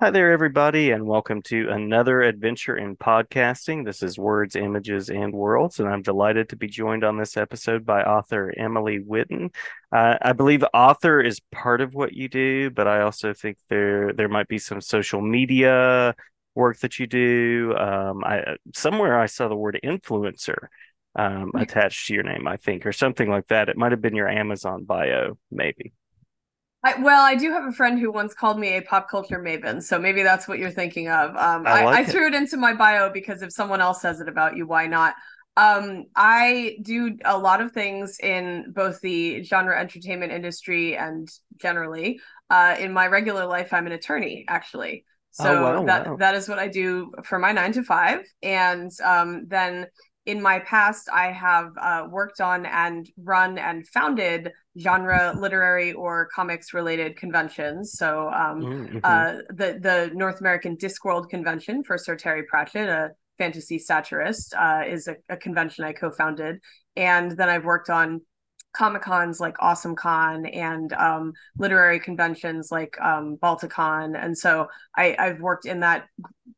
Hi there, everybody, and welcome to another adventure in podcasting. This is Words, Images, and Worlds, and I'm delighted to be joined on this episode by author Emily Whitten. Uh, I believe author is part of what you do, but I also think there there might be some social media work that you do. Um, I somewhere I saw the word influencer um, attached to your name, I think, or something like that. It might have been your Amazon bio, maybe. I, well, I do have a friend who once called me a pop culture maven, so maybe that's what you're thinking of. Um, I, like I, I threw it into my bio because if someone else says it about you, why not? Um, I do a lot of things in both the genre entertainment industry and generally. Uh, in my regular life, I'm an attorney, actually. Oh, so oh, wow, that wow. that is what I do for my nine to five, and um, then in my past, I have uh, worked on and run and founded genre literary or comics related conventions. So um, mm-hmm. uh, the the North American Discworld Convention for Sir Terry Pratchett, a fantasy satirist, uh, is a, a, convention I co-founded, and then I've worked on comic cons like awesome con and um, literary conventions like um, balticon and so I, i've worked in that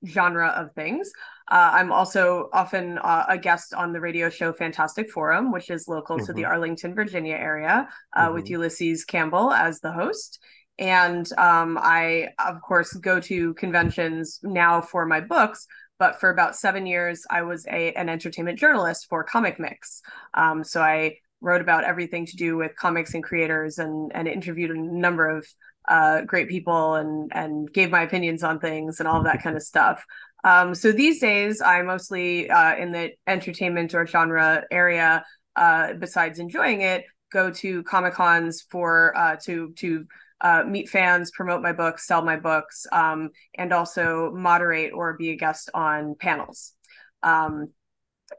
genre of things uh, I'm also often uh, a guest on the radio show Fantastic Forum, which is local mm-hmm. to the mm-hmm. Arlington, Virginia area, uh, mm-hmm. with Ulysses Campbell as the host. And um, I, of course, go to conventions now for my books. But for about seven years, I was a, an entertainment journalist for Comic Mix. Um, so I wrote about everything to do with comics and creators and, and interviewed a number of uh, great people and and gave my opinions on things and all that kind of stuff. Um, so these days, I mostly uh, in the entertainment or genre area. Uh, besides enjoying it, go to comic cons for uh, to to uh, meet fans, promote my books, sell my books, um, and also moderate or be a guest on panels. Um,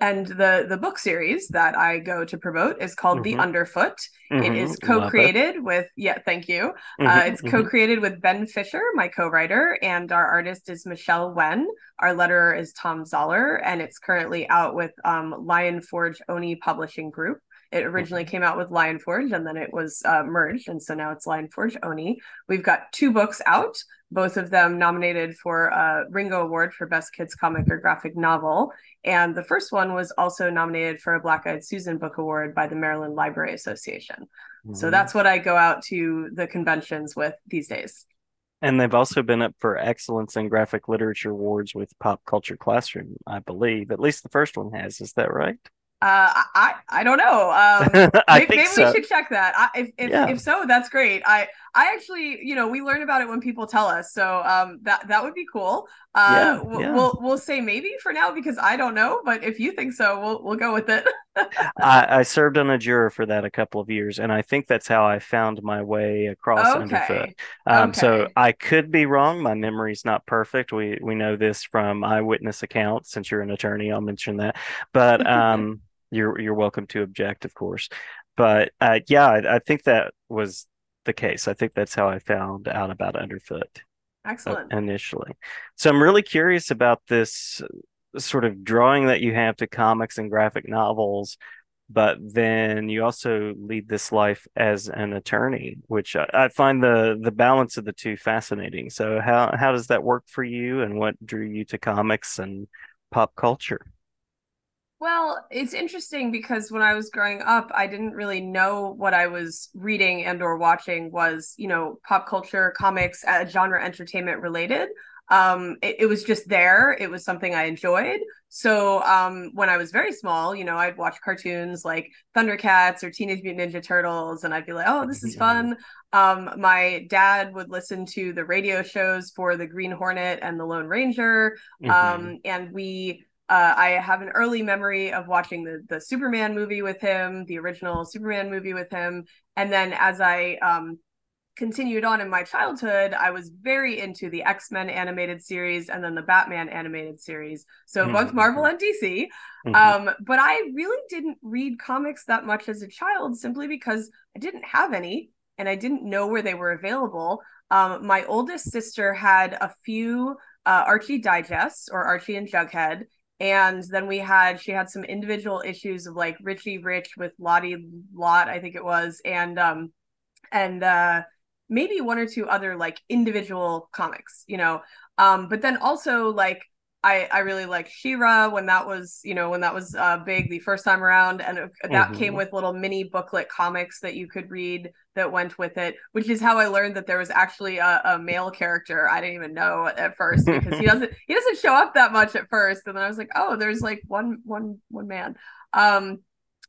and the the book series that I go to promote is called mm-hmm. The Underfoot. Mm-hmm. It is co-created with yeah, thank you. Mm-hmm. Uh, it's mm-hmm. co-created with Ben Fisher, my co-writer, and our artist is Michelle Wen. Our letterer is Tom Zahler, and it's currently out with um, Lion Forge Oni Publishing Group. It originally came out with Lion Forge and then it was uh, merged. And so now it's Lion Forge Oni. We've got two books out, both of them nominated for a Ringo Award for Best Kids Comic or Graphic Novel. And the first one was also nominated for a Black Eyed Susan Book Award by the Maryland Library Association. Mm-hmm. So that's what I go out to the conventions with these days. And they've also been up for Excellence in Graphic Literature Awards with Pop Culture Classroom, I believe. At least the first one has. Is that right? Uh, I I don't know. Um, maybe, maybe so. we should check that. I, if if, yeah. if so, that's great. I I actually, you know, we learn about it when people tell us, so um, that that would be cool. Uh, yeah, yeah. We'll we'll say maybe for now because I don't know, but if you think so, we'll we'll go with it. I, I served on a juror for that a couple of years, and I think that's how I found my way across okay. Underfoot. Um, okay. So I could be wrong. My memory's not perfect. We we know this from eyewitness accounts. Since you're an attorney, I'll mention that. But um you're you're welcome to object, of course. But uh, yeah, I, I, think that was the case. I think that's how I found out about Underfoot. Excellent. Initially, so I'm really curious about this sort of drawing that you have to comics and graphic novels but then you also lead this life as an attorney, which I, I, find the the balance of the two fascinating. So how how does that work for you, and what drew you to comics and pop culture? Well, it's interesting because when I was growing up, I didn't really know what I was reading and or watching was, you know, pop culture, comics, uh, genre entertainment related. Um, it, it, was just there. It was something I enjoyed. So um, when I was very small, you know, I'd watch cartoons like Thundercats or Teenage Mutant Ninja Turtles, and I'd be like, "Oh, this is fun." Um, my dad would listen to the radio shows for the Green Hornet and the Lone Ranger, mm-hmm. Um, and we uh, I have an early memory of watching the the Superman movie with him, the original Superman movie with him, and then as I um, continued on in my childhood, I was very into the X Men animated series and then the Batman animated series. So mm-hmm. both Marvel and DC. Mm-hmm. Um, but I really didn't read comics that much as a child simply because I didn't have any and I didn't know where they were available. Um, my oldest sister had a few uh, Archie digests or Archie and Jughead and then we had she had some individual issues of like Richie Rich with Lottie Lot, I think it was, and um and uh maybe one or two other like individual comics, you know. Um, but then also like I I really liked She-Ra when that was you know when that was uh, big the first time around, and that mm-hmm. came with little mini booklet comics that you could read that went with it, which is how I learned that there was actually a, a male character I didn't even know at first because he doesn't he doesn't show up that much at first, and then I was like, oh, there's like one one one man. Um,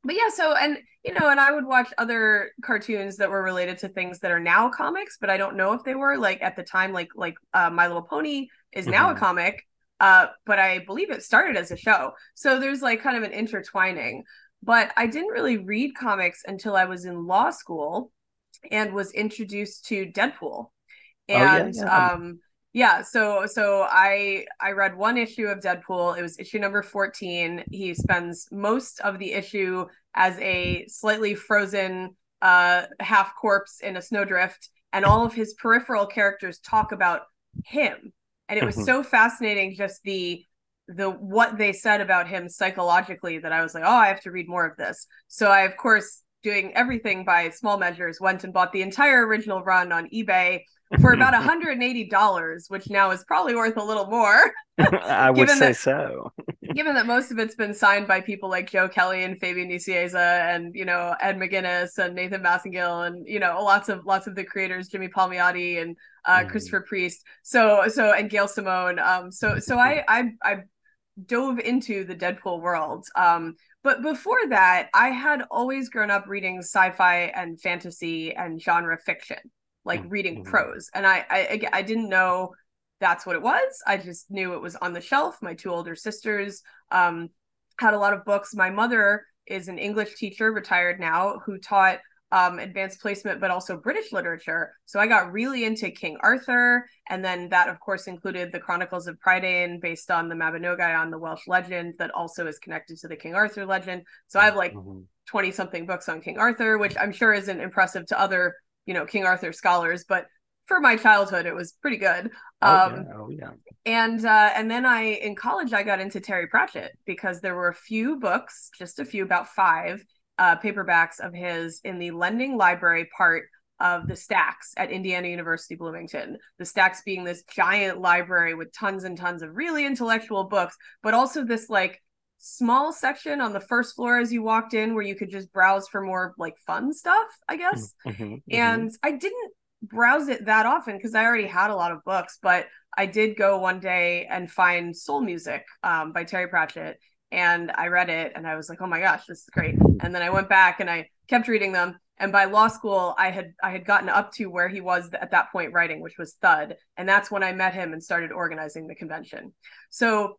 but yeah, so and you know, and I would watch other cartoons that were related to things that are now comics, but I don't know if they were like at the time, like like uh, My Little Pony is now mm-hmm. a comic uh, but I believe it started as a show. So there's like kind of an intertwining. But I didn't really read comics until I was in law school and was introduced to Deadpool. And oh, yeah, yeah. um yeah, so so I I read one issue of Deadpool. It was issue number 14. He spends most of the issue as a slightly frozen uh half corpse in a snowdrift and all of his peripheral characters talk about him and it was mm-hmm. so fascinating just the the what they said about him psychologically that I was like, oh, I have to read more of this. So I, of course, doing everything by small measures, went and bought the entire original run on eBay for about $180, which now is probably worth a little more. I would say that, so. given that most of it's been signed by people like Joe Kelly and Fabian Nicieza and, you know, Ed McGuinness and Nathan Massengill and, you know, lots of lots of the creators, Jimmy Palmiotti and uh, mm. Christopher Priest. So so and Gail Simone. Um so so I I I dove into the Deadpool world. Um but before that, I had always grown up reading sci-fi and fantasy and genre fiction, like reading mm-hmm. prose. And I, I I didn't know that's what it was. I just knew it was on the shelf. My two older sisters um, had a lot of books. My mother is an English teacher, retired now, who taught um, advanced placement, but also British literature. So I got really into King Arthur. And then that, of course, included the Chronicles of Prydain, based on the Mabinogi on the Welsh legend that also is connected to the King Arthur legend. So I have like 20 mm-hmm. something books on King Arthur, which I'm sure isn't impressive to other, you know, King Arthur scholars, but for my childhood, it was pretty good. Oh, um, yeah. Oh, yeah. And uh, and then I in college I got into Terry Pratchett because there were a few books, just a few, about five, uh, paperbacks of his in the lending library part of the stacks at Indiana University Bloomington. The stacks being this giant library with tons and tons of really intellectual books, but also this like small section on the first floor as you walked in where you could just browse for more like fun stuff, I guess. Mm-hmm, mm-hmm. And I didn't browse it that often because I already had a lot of books, but I did go one day and find Soul Music um, by Terry Pratchett and I read it and I was like, oh my gosh, this is great. And then I went back and I kept reading them. And by law school, I had I had gotten up to where he was at that point writing, which was Thud, and that's when I met him and started organizing the convention. So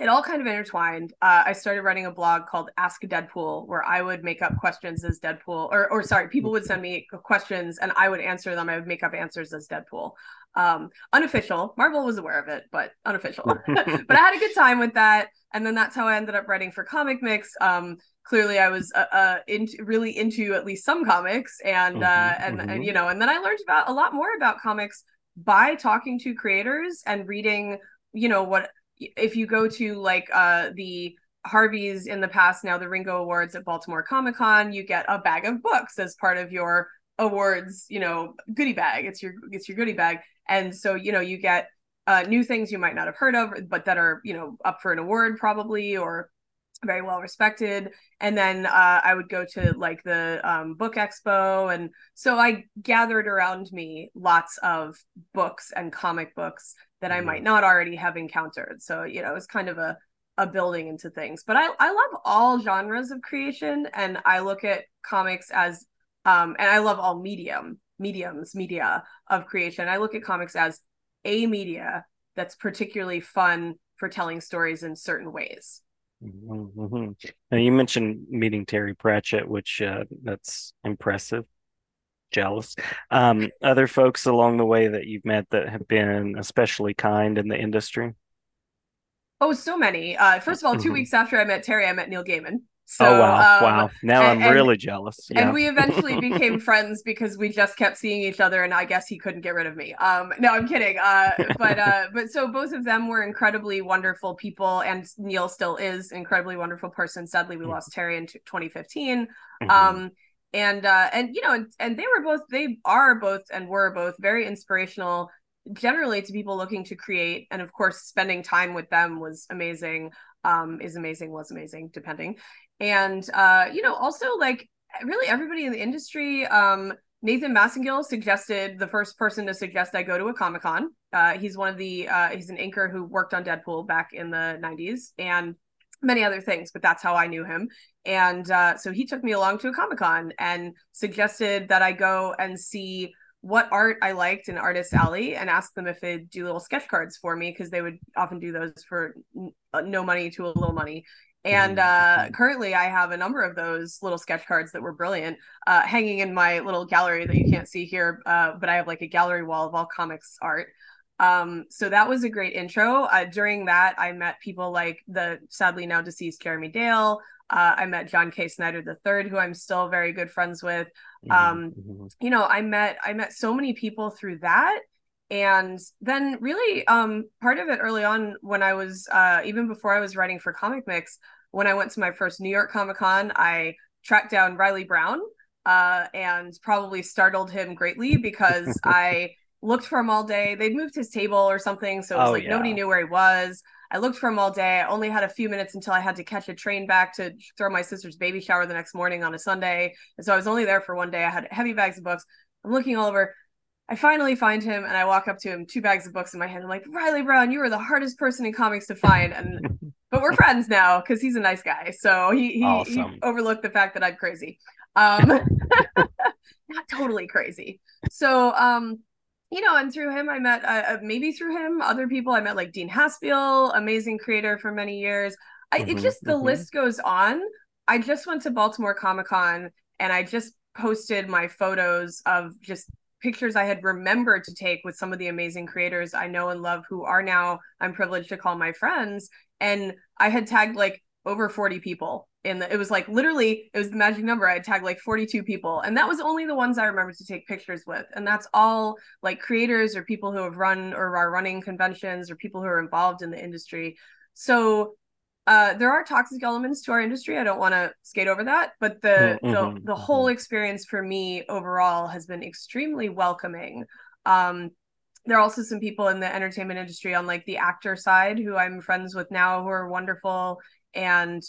it all kind of intertwined. Uh, I started writing a blog called Ask Deadpool, where I would make up questions as Deadpool, or or sorry, people would send me questions and I would answer them. I would make up answers as Deadpool. Um, unofficial. Marvel was aware of it, but unofficial. but I had a good time with that and then that's how I ended up writing for Comic Mix. Um, clearly, I was uh, uh into really into at least some comics, and mm-hmm, uh, and mm-hmm. and you know, and then I learned about a lot more about comics by talking to creators and reading. You know what? If you go to like uh the Harvey's in the past, now the Ringo Awards at Baltimore Comic Con, you get a bag of books as part of your awards, you know, goodie bag. It's your it's your goodie bag, and so you know you get uh, new things you might not have heard of, but that are you know up for an award probably or very well respected. And then uh, I would go to like the um, book expo, and so I gathered around me lots of books and comic books that I might mm-hmm. not already have encountered. So you know, it's kind of a a building into things. But I I love all genres of creation, and I look at comics as um, and I love all medium mediums media of creation. I look at comics as a media that's particularly fun for telling stories in certain ways. Mm-hmm. Now you mentioned meeting Terry Pratchett, which uh, that's impressive. Jealous. Um, other folks along the way that you've met that have been especially kind in the industry. Oh, so many. Uh, first of all, 2 mm-hmm. weeks after I met Terry, I met Neil Gaiman. So, oh wow, um, wow! Now and, I'm really jealous. Yeah. And we eventually became friends because we just kept seeing each other, and I guess he couldn't get rid of me. Um, no, I'm kidding. Uh, but uh, but so both of them were incredibly wonderful people, and Neil still is incredibly wonderful person. Sadly, we mm-hmm. lost Terry in t- 2015. Mm-hmm. Um, and uh and you know and, and they were both they are both and were both very inspirational generally to people looking to create and of course spending time with them was amazing um is amazing was amazing depending and uh you know also like really everybody in the industry um Nathan Massengill suggested the first person to suggest I go to a Comic Con. Uh, he's one of the uh, he's an inker who worked on Deadpool back in the 90s and many other things, but that's how I knew him. And uh, so he took me along to a Comic Con and suggested that I go and see what art I liked in Artist Alley and asked them if they'd do little sketch cards for me because they would often do those for no money to a little money. And uh, currently, I have a number of those little sketch cards that were brilliant uh, hanging in my little gallery that you can't see here. Uh, but I have like a gallery wall of all comics art. Um, so that was a great intro. Uh, during that, I met people like the sadly now deceased Jeremy Dale. Uh, I met John K. Snyder III, who I'm still very good friends with. Mm-hmm, um, mm-hmm. You know, I met I met so many people through that and then really um, part of it early on when i was uh, even before i was writing for comic mix when i went to my first new york comic con i tracked down reilly brown uh, and probably startled him greatly because i looked for him all day they'd moved his table or something so it was oh, like yeah. nobody knew where he was i looked for him all day i only had a few minutes until i had to catch a train back to throw my sister's baby shower the next morning on a sunday and so i was only there for one day i had heavy bags of books i'm looking all over I finally find him and I walk up to him, two bags of books in my hand. I'm like, Reilly Brown, you were the hardest person in comics to find. And but we're friends now because he's a nice guy. So he he, awesome. he, overlooked the fact that I'm crazy. Um not totally crazy. So um you know, and through him, I met uh, uh, maybe through him, other people. I met like Dean Haspiel, amazing creator for many years. I, mm-hmm, it just the mm-hmm. list goes on. I just went to Baltimore Comic Con and I just posted my photos of just pictures I had remembered to take with some of the amazing creators I know and love who are now I'm privileged to call my friends. And I had tagged like over 40 people the it was like literally it was the magic number i had tagged like 42 people and that was only the ones i remember to take pictures with and that's all like creators or people who have run or are running conventions or people who are involved in the industry so uh, there are toxic elements to our industry. I don't want to skate over that, but the mm-hmm. the the whole mm-hmm. experience for me overall has been extremely welcoming. Um, there are also some people in the entertainment industry on like the actor side who I'm friends with now who are wonderful, and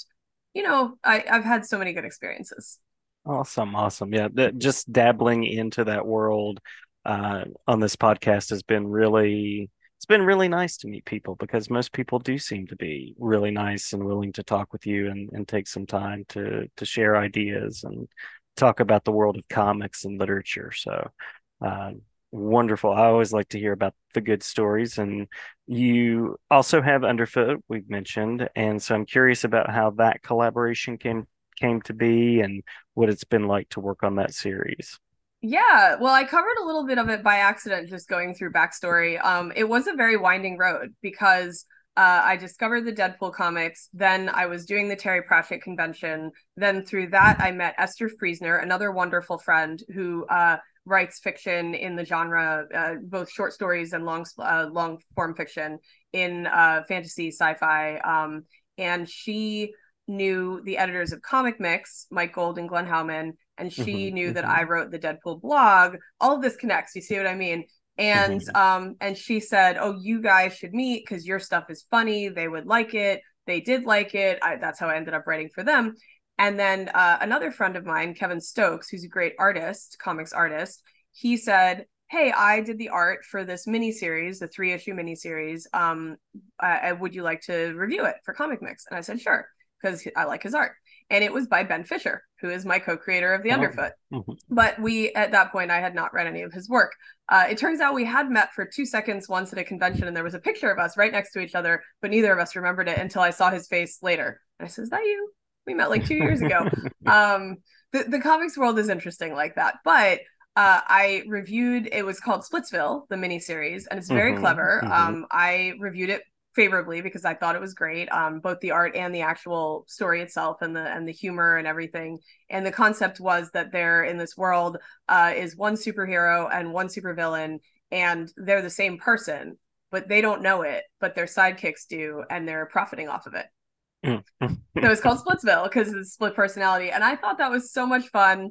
you know I, I've had so many good experiences. Awesome, awesome, yeah. just dabbling into that world uh, on this podcast has been really it's been really nice to meet people because most people do seem to be really nice and willing to talk with you and, and take some time to to share ideas and talk about the world of comics and literature. So uh, wonderful. I always like to hear about the good stories. And you also have Underfoot, we've mentioned. And so I'm curious about how that collaboration came came to be and what it's been like to work on that series. Yeah, well, I covered a little bit of it by accident just going through backstory. Um, it was a very winding road because uh, I discovered the Deadpool comics. Then I was doing the Terry Pratchett convention. Then through that, I met Esther Friesner, another wonderful friend who uh, writes fiction in the genre, uh, both short stories and long uh, long form fiction in uh, fantasy, sci-fi. Um, and she knew the editors of Comic Mix, Mike Gold and Glenn Hauman, and she mm-hmm, knew mm-hmm. that I wrote the Deadpool blog. All of this connects. You see what I mean? And mm-hmm. um, and she said, "Oh, you guys should meet because your stuff is funny. They would like it. They did like it. I, that's how I ended up writing for them." And then uh, another friend of mine, Kevin Stokes, who's a great artist, comics artist, he said, hey i did the art for this mini series the three issue mini series um uh, would you like to review it for comic mix and i said sure because i like his art and it was by Ben Fisher, who is my co-creator of The oh. Underfoot. Mm-hmm. But we, at that point, I had not read any of his work. Uh, it turns out we had met for two seconds once at a convention, and there was a picture of us right next to each other, but neither of us remembered it until I saw his face later. And I said, "Is that you? We met like two years ago." um, the the comics world is interesting like that, but. Uh, I reviewed it was called Splitsville, the miniseries, and it's very mm-hmm, clever. Mm-hmm. Um, I reviewed it favorably because I thought it was great, um, both the art and the actual story itself, and the and the humor and everything. And the concept was that there in this world uh, is one superhero and one supervillain, and they're the same person, but they don't know it, but their sidekicks do, and they're profiting off of it. So it's called Splitsville because it's split personality, and I thought that was so much fun.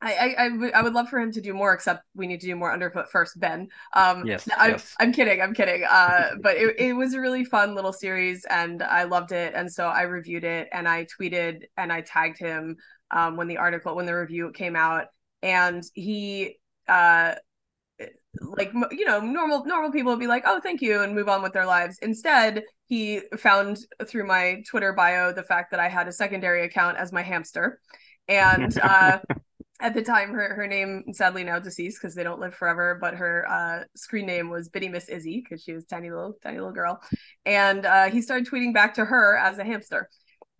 I, I, I would love for him to do more, except we need to do more underfoot first, Ben. Um, yes, I'm, yes. I'm kidding, I'm kidding. Uh, but it, it was a really fun little series, and I loved it. And so I reviewed it, and I tweeted, and I tagged him um, when the article, when the review came out, and he, uh, like you know, normal normal people would be like, "Oh, thank you," and move on with their lives. Instead, he found through my Twitter bio the fact that I had a secondary account as my hamster, and uh, at the time her her name sadly now deceased because they don't live forever but her uh, screen name was bitty miss izzy because she was tiny little tiny little girl. And uh, he started tweeting back to her as a hamster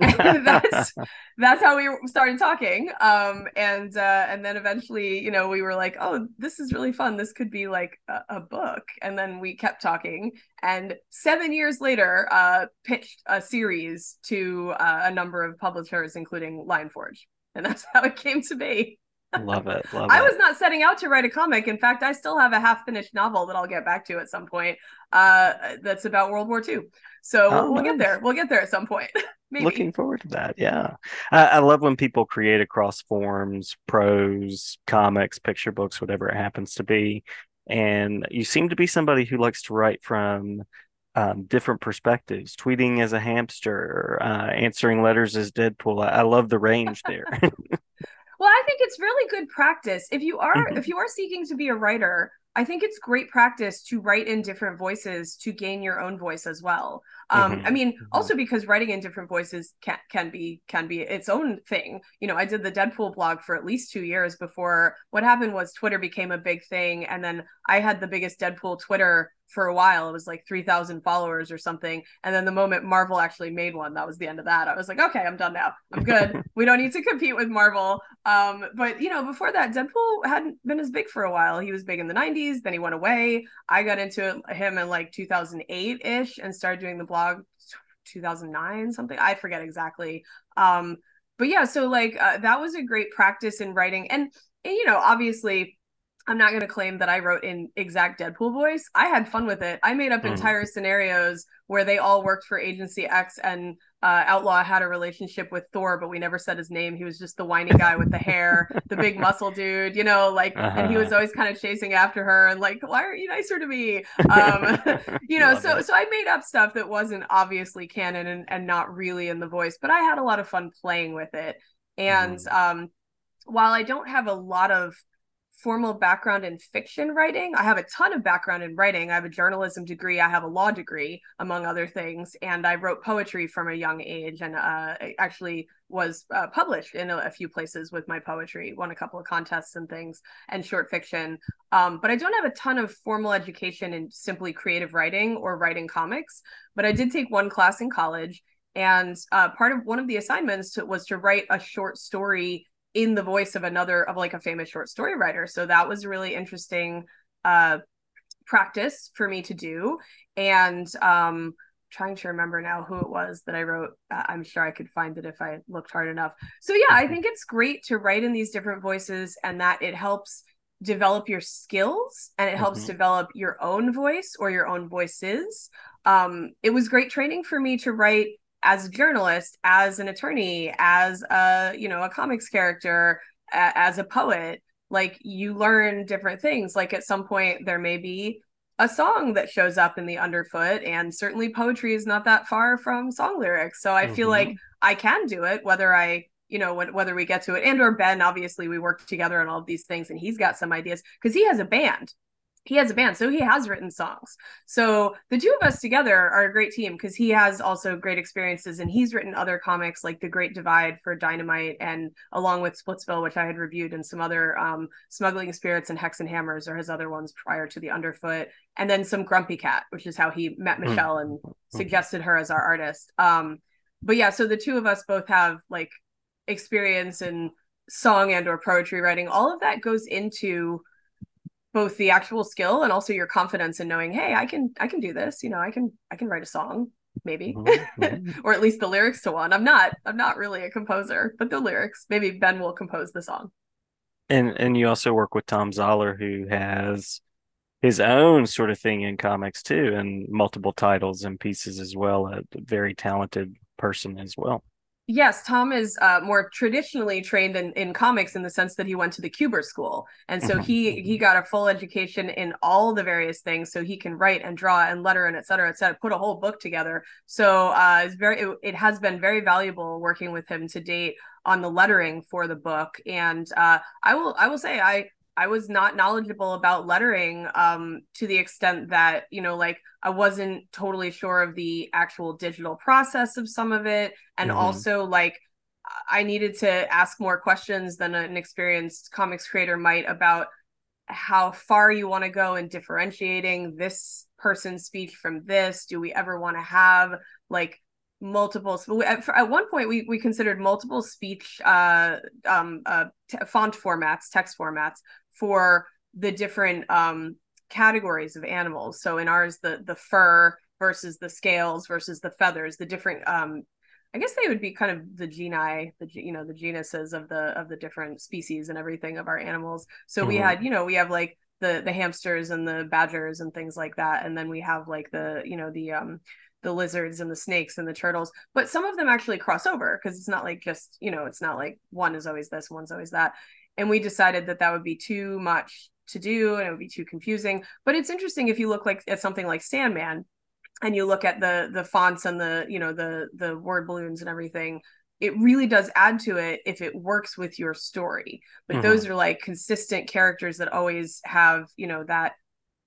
that's that's how we started talking. Um and uh and then eventually you know we were like oh this is really fun. This could be like a, a book. And then we kept talking. And seven years later uh pitched a series to uh, a number of publishers including lionforge and that's how it came to be love it. Love I it. was not setting out to write a comic. In fact, I still have a half finished novel that I'll get back to at some point. Uh, that's about World War II. So oh, we'll nice. get there. We'll get there at some point. Maybe. Looking forward to that. Yeah, I, I, love when people create across forms, prose, comics, picture books, whatever it happens to be. And you seem to be somebody who likes to write from um, different perspectives, tweeting as a hamster, uh, answering letters as Deadpool. I, I love the range there. Well, I think it's really good practice. If you are mm-hmm. if you are seeking to be a writer, I think it's great practice to write in different voices to gain your own voice as well. Um, mm-hmm. I mean, mm-hmm. also because writing in different voices can can be can be its own thing. You know, I did the Deadpool blog for at least two years before. What happened was Twitter became a big thing, and then I had the biggest Deadpool Twitter for a while. It was like 3,000 followers or something. And then the moment Marvel actually made one, that was the end of that. I was like, okay, I'm done now. I'm good. we don't need to compete with Marvel. Um, but you know, before that, Deadpool hadn't been as big for a while. He was big in the 90s, then he went away. I got into him in like 2008 ish and started doing the blog 2009 something. I forget exactly. Um, but yeah, so like uh, that was a great practice in writing. And, and you know, obviously I'm not going to claim that I wrote in exact Deadpool voice. I had fun with it. I made up mm. entire scenarios where they all worked for Agency X and uh, Outlaw had a relationship with Thor, but we never said his name. He was just the whiny guy with the hair, the big muscle dude, you know, like, uh-huh. and he was uh-huh. always kind of chasing after her and like, why aren't you nicer to me? Um, you know, so, it. so I made up stuff that wasn't obviously canon and, and not really in the voice, but I had a lot of fun playing with it. And, mm. um, while I don't have a lot of formal background in fiction writing. I have a ton of background in writing. I have a journalism degree, I have a law degree, among other things, and I wrote poetry from a young age and uh, actually was uh, published in a, a, few places with my poetry, won a couple of contests and things, and short fiction. Um, but I don't have a ton of formal education in simply creative writing or writing comics. But I did take one class in college. And uh, part of one of the assignments to, was to write a short story in the voice of another of like a famous short story writer so that was a really interesting uh practice for me to do and um trying to remember now who it was that I wrote. Uh, I'm sure I could find it if I looked hard enough. So yeah, I think it's great to write in these different voices and that it helps develop your skills and it helps mm-hmm. develop your own voice or your own voices. Um, it was great training for me to write as a journalist, as an attorney, as a you know a comics character, a, as a poet, like you learn different things. Like at some point there may be a song that shows up in the underfoot, and certainly poetry is not that far from song lyrics. So I mm-hmm. feel like I can do it, whether I you know whether we get to it and or ben obviously we work together on all of these things and he's got some ideas because he has a band he has a band so he has written songs so the two of us together are a great team because he has also great experiences and he's written other comics like the great divide for dynamite and along with splitsville which i had reviewed and some other um, smuggling spirits and hex and hammers or his other ones prior to the underfoot and then some grumpy cat which is how he met hmm. michelle and hmm. suggested her as our artist um, but yeah so the two of us both have like experience in song and or poetry writing all of that goes into both the actual skill and also your confidence in knowing hey i can i can do this you know i can i can write a song maybe. Mm-hmm. or at least the lyrics to one. I'm not i'm not really a composer but the lyrics maybe ben will compose the song. And and you also work with tom zahler who has his own sort of thing in comics too and multiple titles and pieces as well a very talented person as well Yes, Tom is uh, more traditionally trained in, in comics in the sense that he went to the Kubert School, and so he he got a full education in all the various things, so he can write and draw and letter and et cetera, et cetera, put a whole book together. So uh, it's very it, it has been very valuable working with him to date on the lettering for the book, and uh, I will I will say I I was not knowledgeable about lettering um, to the extent that, you know, like I wasn't totally sure of the actual digital process of some of it. And mm-hmm. also, like, I needed to ask more questions than an experienced comics creator might about how far you want to go in differentiating this person's speech from this. Do we ever want to have like multiple at, at one point we, we considered multiple speech uh, um, uh, t- font formats text formats for the different um, categories of animals. So in ours, the the fur versus the scales versus the feathers, the different um, I guess they would be kind of the geni, the you know the genuses of the of the different species and everything of our animals. So mm-hmm. we had you know we have like the the hamsters and the badgers and things like that, and then we have like the you know the um the lizards and the snakes and the turtles but some of them actually cross over because it's not like just you know it's not like one is always this one's always that and we decided that that would be too much to do and it would be too confusing but it's interesting if you look like at something like sandman and you look at the the fonts and the you know the the word balloons and everything it really does add to it if it works with your story but mm-hmm. those are like consistent characters that always have you know that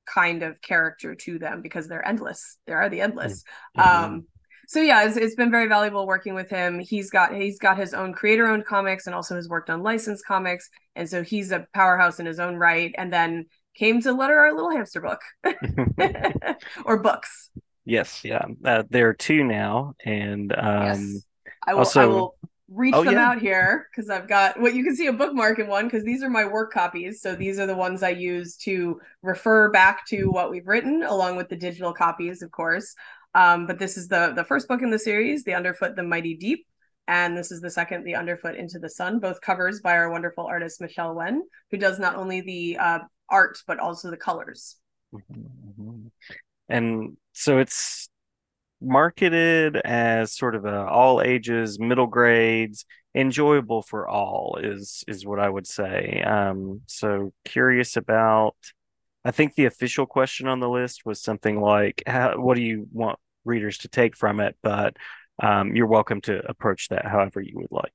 kind of character to them because they're endless they are the endless mm-hmm. um so yeah, it's, it's been very valuable working with him. He's got he's got his own creator owned comics and also has worked on licensed comics, and so he's a powerhouse in his own right. And then came to letter our little hamster book or books. Yes, yeah, uh, there are two now, and um, yes. I will. Also, I will reach oh, them yeah. out here because I've got what well, you can see a bookmark in one because these are my work copies. So these are the ones I use to refer back to what we've written, along with the digital copies, of course. Um, but this is the the first book in the series, The Underfoot, The Mighty Deep. And this is the second, The Underfoot Into the Sun, both covers by our wonderful artist, Michelle Wen, who does not only the uh, art, but also the colors. Mm-hmm. And so it's marketed as sort of a all ages, middle grades, enjoyable for all is is what I would say. Um, so curious about I think the official question on the list was something like, how, "What do you want readers to take from it?" But um, you're welcome to approach that however you would like.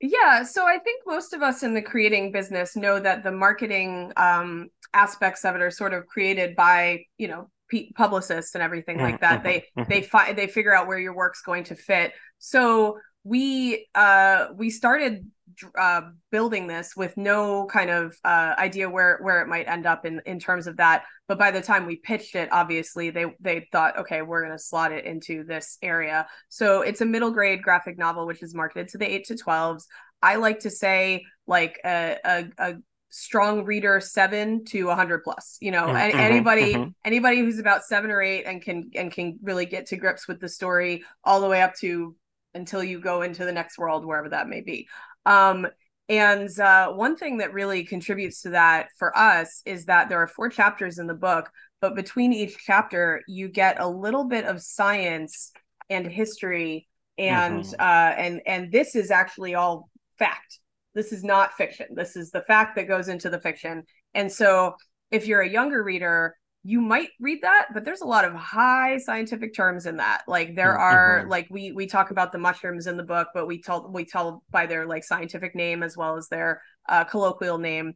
Yeah, so I think most of us in the creating business know that the marketing um, aspects of it are sort of created by you know publicists and everything like that. they they find they figure out where your work's going to fit. So we uh, we started uh, building this with no kind of uh, idea where where it might end up in in terms of that. But by the time we pitched it, obviously they they thought, okay, we're going to slot it into this area. So it's a middle grade graphic novel, which is marketed to the eight to twelves. I like to say like a, a, a strong reader seven to 100 plus you know mm-hmm, anybody mm-hmm. anybody who's about seven or eight and can and can really get to grips with the story all the way up to until you go into the next world wherever that may be um, and uh, one thing that really contributes to that for us is that there are four chapters in the book, but between each chapter, you get a little bit of science and history, and mm-hmm. uh, and and this is actually all fact. This is not fiction. This is the fact that goes into the fiction. And so, if you're a younger reader, you might read that but there's a lot of high scientific terms in that. Like there mm-hmm. are like we we talk about the mushrooms in the book but we tell we tell by their like scientific name as well as their uh, colloquial name.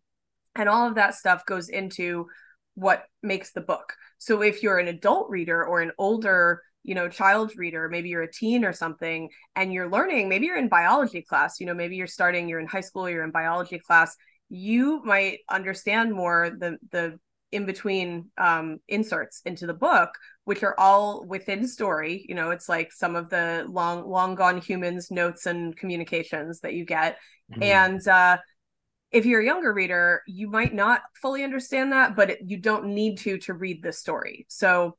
And all of that stuff goes into what makes the book. So if you're an adult reader or an older you know child reader maybe you're a teen or something and you're learning maybe you're in biology class you know maybe you're starting you're in high school you're in biology class you might understand more the the in between um, inserts into the book, which are all within story. You know, it's like some of the long long gone humans notes and communications that you get, mm-hmm. and uh, if you're a younger reader, you might not fully understand that, but it, you don't need to to read the story. So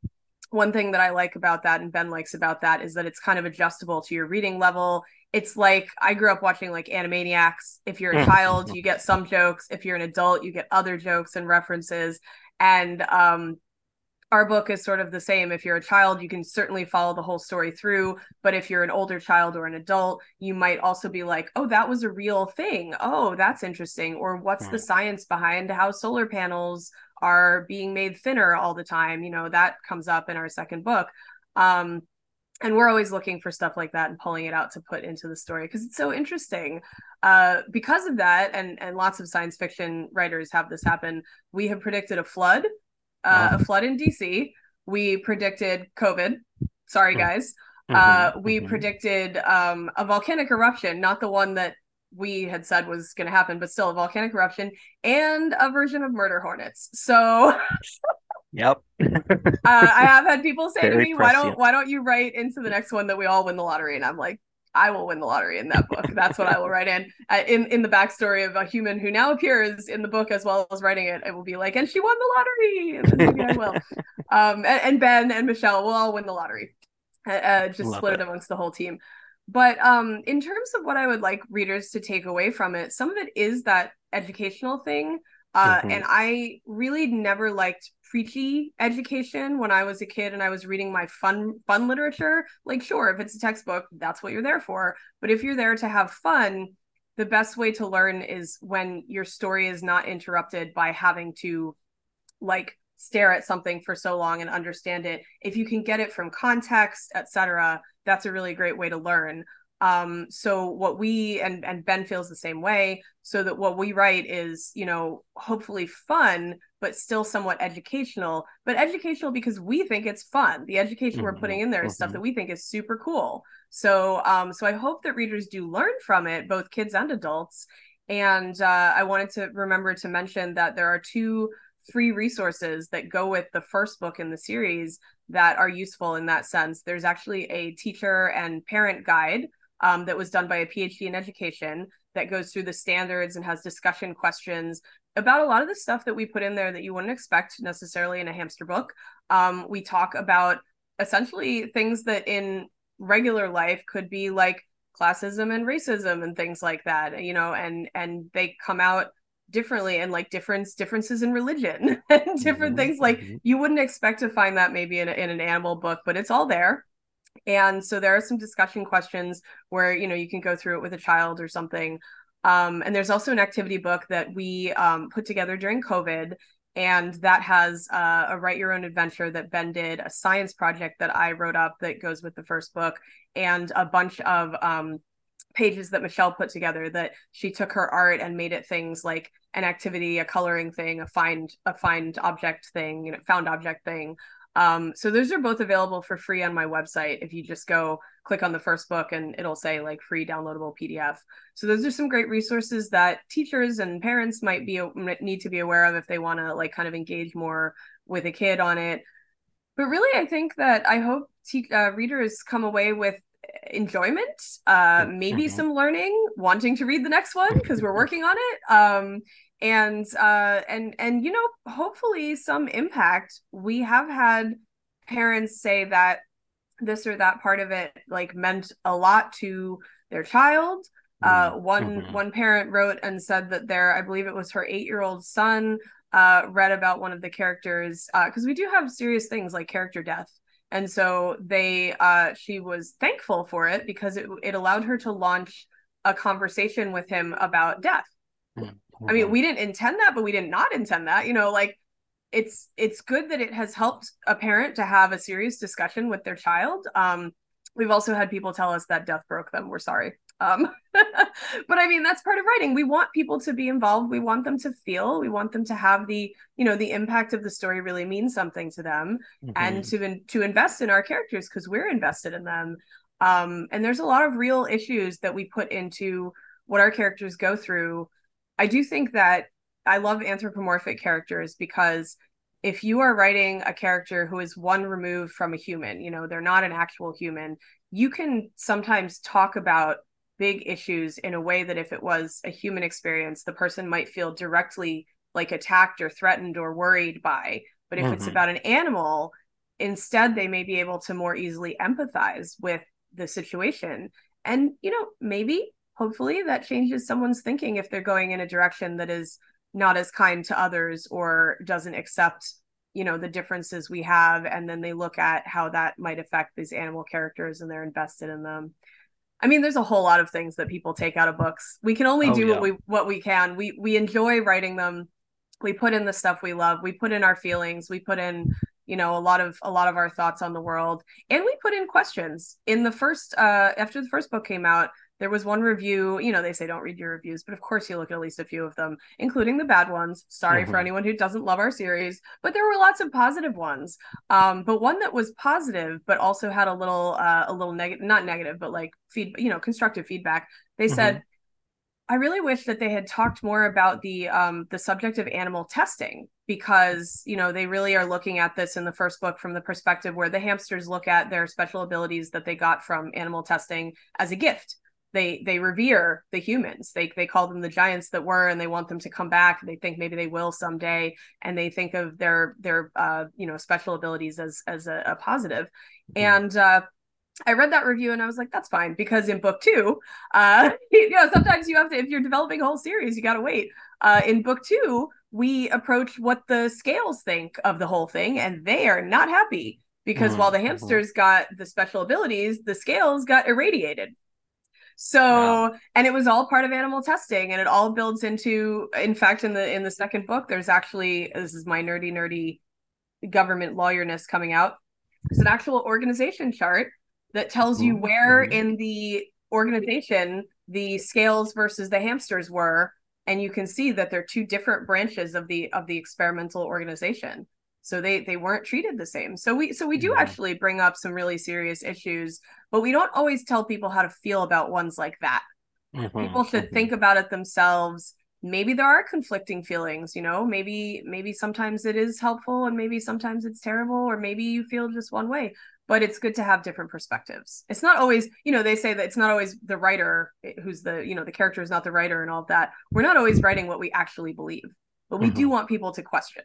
one thing that I like about that and Ben likes about that is that it's kind of adjustable to your reading level. It's like I grew up watching like Animaniacs. If you're a mm. child, you get some jokes. If you're an adult, you get other jokes and references and um our book is sort of the same. If you're a child, you can certainly follow the whole story through. But if you're an older child or an adult, you might also be like, oh, that was a real thing. Oh, that's interesting. Or what's the science behind how solar panels are being made thinner all the time? You know, that comes up in our second book. Um, and we're always looking for stuff like that and pulling it out to put into the story because it's so interesting uh, because of that and and lots of science fiction writers have this happen we have predicted a flood uh, a flood in DC. We predicted COVID. Sorry, hmm. guys. Mm-hmm, uh, we mm-hmm. predicted um, a volcanic eruption, not the one that we had said was going to happen, but still a volcanic eruption and a version of murder hornets. So, yep. uh, I have had people say Very to me, "Why don't Why don't you write into the next one that we all win the lottery?" And I'm like, I will win the lottery in that book. That's what I will write in. Uh, in in the backstory of a human who now appears in the book as well as writing it, it will be like, and she won the lottery. And I will. Um, and, and, Ben and Michelle will all win the lottery. Uh, uh just Love split it. it amongst the whole team. But um, in terms of what I would like readers to take away from it, some of it is that educational thing. Uh, mm-hmm. And I really never liked preachy education when I was a kid and I was reading my fun fun literature. Like, sure, if it's a textbook, that's what you're there for. But if you're there to have fun, the best way to learn is when your story is not interrupted by having to like stare at something for so long and understand it. If you can get it from context, etc., that's a really great way to learn. Um, so what we and and Ben feels the same way. So that what we write is, you know, hopefully fun, but still somewhat educational. But educational because we think it's fun. The education mm-hmm. we're putting in there is mm-hmm. stuff that we think is super cool. So um, so I hope that readers do learn from it, both kids and adults. And uh, I wanted to remember to mention that there are two free resources that go with the first book in the series that are useful in that sense. There's actually a teacher and parent guide um, that was done by a PhD in education that goes through the standards and has discussion questions about a lot of the stuff that we put in there that you wouldn't expect necessarily in a hamster book. Um, we talk about essentially things that in regular life could be like classism and racism and things like that, you know, and and they come out differently and like difference differences in religion and different mm-hmm, things like mm-hmm. you wouldn't expect to find that maybe in, a, in an animal book but it's all there and so there are some discussion questions where you know you can go through it with a child or something um, and there's also an activity book that we um, put together during covid and that has uh, a write your own adventure that ben did a science project that i wrote up that goes with the first book and a bunch of um, pages that michelle put together that she took her art and made it things like an activity a coloring thing a find a find object thing you know found object thing um, so those are both available for free on my website. If you just go click on the first book and it'll say like free downloadable PDF. So those are some great resources that teachers and parents might be need to be aware of if they want to like kind of engage more with a kid on it. But really, I think that I hope te- uh, readers come away with enjoyment, uh, maybe mm-hmm. some learning, wanting to read the next one because we're working on it. Um, and uh and and you know hopefully some impact we have had parents say that this or that part of it like meant a lot to their child uh mm-hmm. one mm-hmm. one parent wrote and said that their i believe it was her 8-year-old son uh read about one of the characters uh because we do have serious things like character death and so they uh she was thankful for it because it it allowed her to launch a conversation with him about death mm-hmm. I mean, we didn't intend that, but we did not intend that. You know, like it's it's good that it has helped a parent to have a serious discussion with their child. Um, we've also had people tell us that death broke them. We're sorry. Um, but I mean, that's part of writing. We want people to be involved. We want them to feel. We want them to have the, you know, the impact of the story really means something to them, mm-hmm. and to in, to invest in our characters because we're invested in them. Um, and there's a lot of real issues that we put into what our characters go through I do think that I love anthropomorphic characters because if you are writing a character who is one removed from a human, you know, they're not an actual human, you can sometimes talk about big issues in a way that if it was a human experience, the person might feel directly like attacked or threatened or worried by. But if mm-hmm. it's about an animal, instead they may be able to more easily empathize with the situation. And, you know, maybe hopefully that changes someone's thinking if they're going in a direction that is not as kind to others or doesn't accept you know the differences we have and then they look at how that might affect these animal characters and they're invested in them. I mean there's a whole lot of things that people take out of books. We can only oh, do yeah. what we what we can. We we enjoy writing them. We put in the stuff we love. We put in our feelings. We put in you know a lot of a lot of our thoughts on the world. And we put in questions. In the first uh after the first book came out there was one review you know they say don't read your reviews but of course you look at at least a few of them including the bad ones sorry mm-hmm. for anyone who doesn't love our series but there were lots of positive ones um but one that was positive but also had a little uh a little negative not negative but like feed you know constructive feedback they mm-hmm. said I really wish that they had talked more about the um, the subject of animal testing because you know they really are looking at this in the first book from the perspective where the hamsters look at their special abilities that they got from animal testing as a gift. They they revere the humans. They they call them the giants that were, and they want them to come back. They think maybe they will someday, and they think of their their uh, you know special abilities as as a, a positive. Mm-hmm. And uh, I read that review and I was like, that's fine because in book two, uh, you know, sometimes you have to, if you're developing a whole series, you got to wait. Uh, in book two, we approach what the scales think of the whole thing, and they are not happy because mm-hmm. while the mm-hmm. hamsters got the special abilities, the scales got irradiated. So, and it was all part of animal testing, and it all builds into. In fact, in the in the second book, there's actually this is my nerdy nerdy government lawyerness coming out. There's an actual organization chart that tells you mm-hmm. where mm-hmm. in the organization the scales versus the hamsters were and you can see that they're two different branches of the of the experimental organization so they they weren't treated the same so we so we do mm-hmm. actually bring up some really serious issues but we don't always tell people how to feel about ones like that mm-hmm. people should mm-hmm. think about it themselves maybe there are conflicting feelings you know maybe maybe sometimes it is helpful and maybe sometimes it's terrible or maybe you feel just one way but it's good to have different perspectives. It's not always, you know, they say that it's not always the writer who's the, you know, the character is not the writer and all of that. We're not always writing what we actually believe, but we mm-hmm. do want people to question.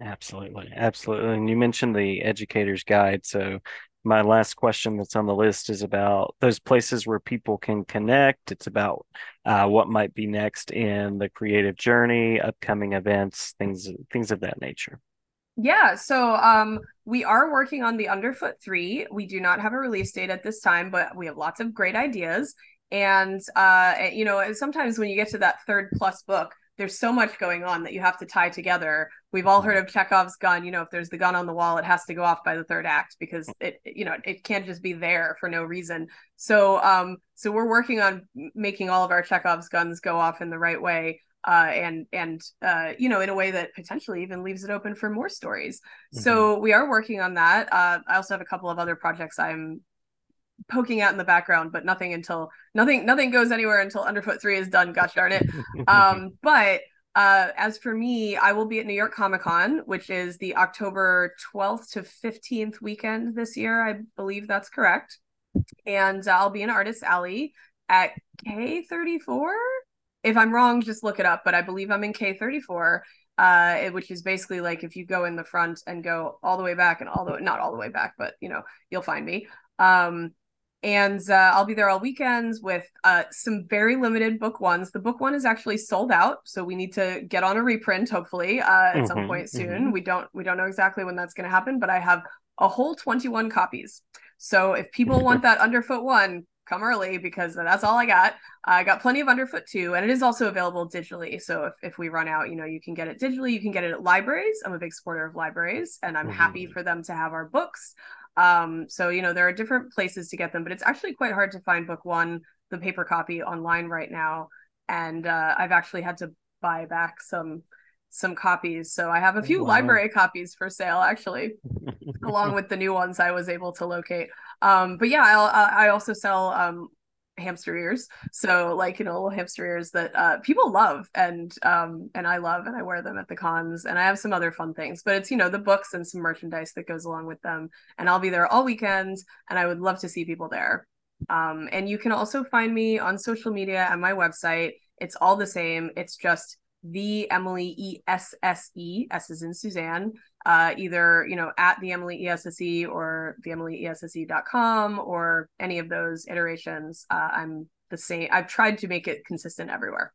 Absolutely. Absolutely. And you mentioned the educator's guide. So my last question that's on the list is about those places where people can connect. It's about uh, what might be next in the creative journey, upcoming events, things things of that nature. Yeah, so um, we are working on the Underfoot 3. We do not have a release date at this time, but we have lots of great ideas. And, uh, you know, sometimes when you get to that third plus book, there's so much going on that you have to tie together. We've all heard of Chekhov's gun. You know, if there's the gun on the wall, it has to go off by the third act because it, you know, it can't just be there for no reason. So, um, so we're working on making all of our Chekhov's guns go off in the right way uh, and and uh, you know in a way that potentially even leaves it open for more stories. Mm-hmm. So we are working on that. Uh, I also have a couple of other projects I'm poking out in the background, but nothing until nothing nothing goes anywhere until Underfoot Three is done. Gosh darn it! um, but uh, as for me, I will be at New York Comic Con, which is the October 12th to 15th weekend this year. I believe that's correct. And I'll be in Artist Alley at K34 if I'm wrong, just look it up. But I believe I'm in K34, uh, which is basically like if you go in the front and go all the way back and all the not all the way back, but you know you'll find me. Um, and uh, I'll be there all weekends with uh, some very limited book ones. The book one is actually sold out, so we need to get on a reprint hopefully uh, at mm-hmm, some point soon. Mm-hmm. We don't we don't know exactly when that's going to happen, but I have a whole 21 copies. So if people want that underfoot one, come early because that's all I got. I got plenty of Underfoot Two, and it is also available digitally. So if, if we run out, you know, you can get it digitally. You can get it at libraries. I'm a big supporter of libraries, and I'm mm-hmm. happy for them to have our books. Um, so you know, there are different places to get them, but it's actually quite hard to find book one, the paper copy, online right now. And uh, I've actually had to buy back some some copies. So I have a few wow. library copies for sale actually, along with the new ones I was able to locate. Um, but yeah, I'll, I also sell um, hamster ears. So like you know little hamster ears that uh, people love and um, and I love and I wear them at the cons and I have some other fun things. But it's you know the books and some merchandise that goes along with them. And I'll be there all weekend and I would love to see people there. Um, and you can also find me on social media at my website. It's all the same. It's just the Emily E S S E S is in Suzanne. Uh, either you know at the Emily ESSE or the Emily ESSE.com or any of those iterations. Uh, I'm the same. I've tried to make it consistent everywhere.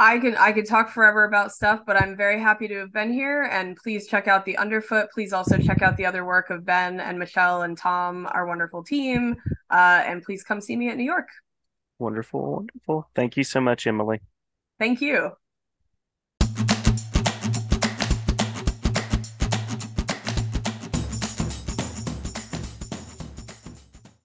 I can I could talk forever about stuff, but I'm very happy to have been here. And please check out the Underfoot. Please also check out the other work of Ben and Michelle and Tom, our wonderful team. Uh, and please come see me at New York. Wonderful, wonderful. Thank you so much, Emily. Thank you.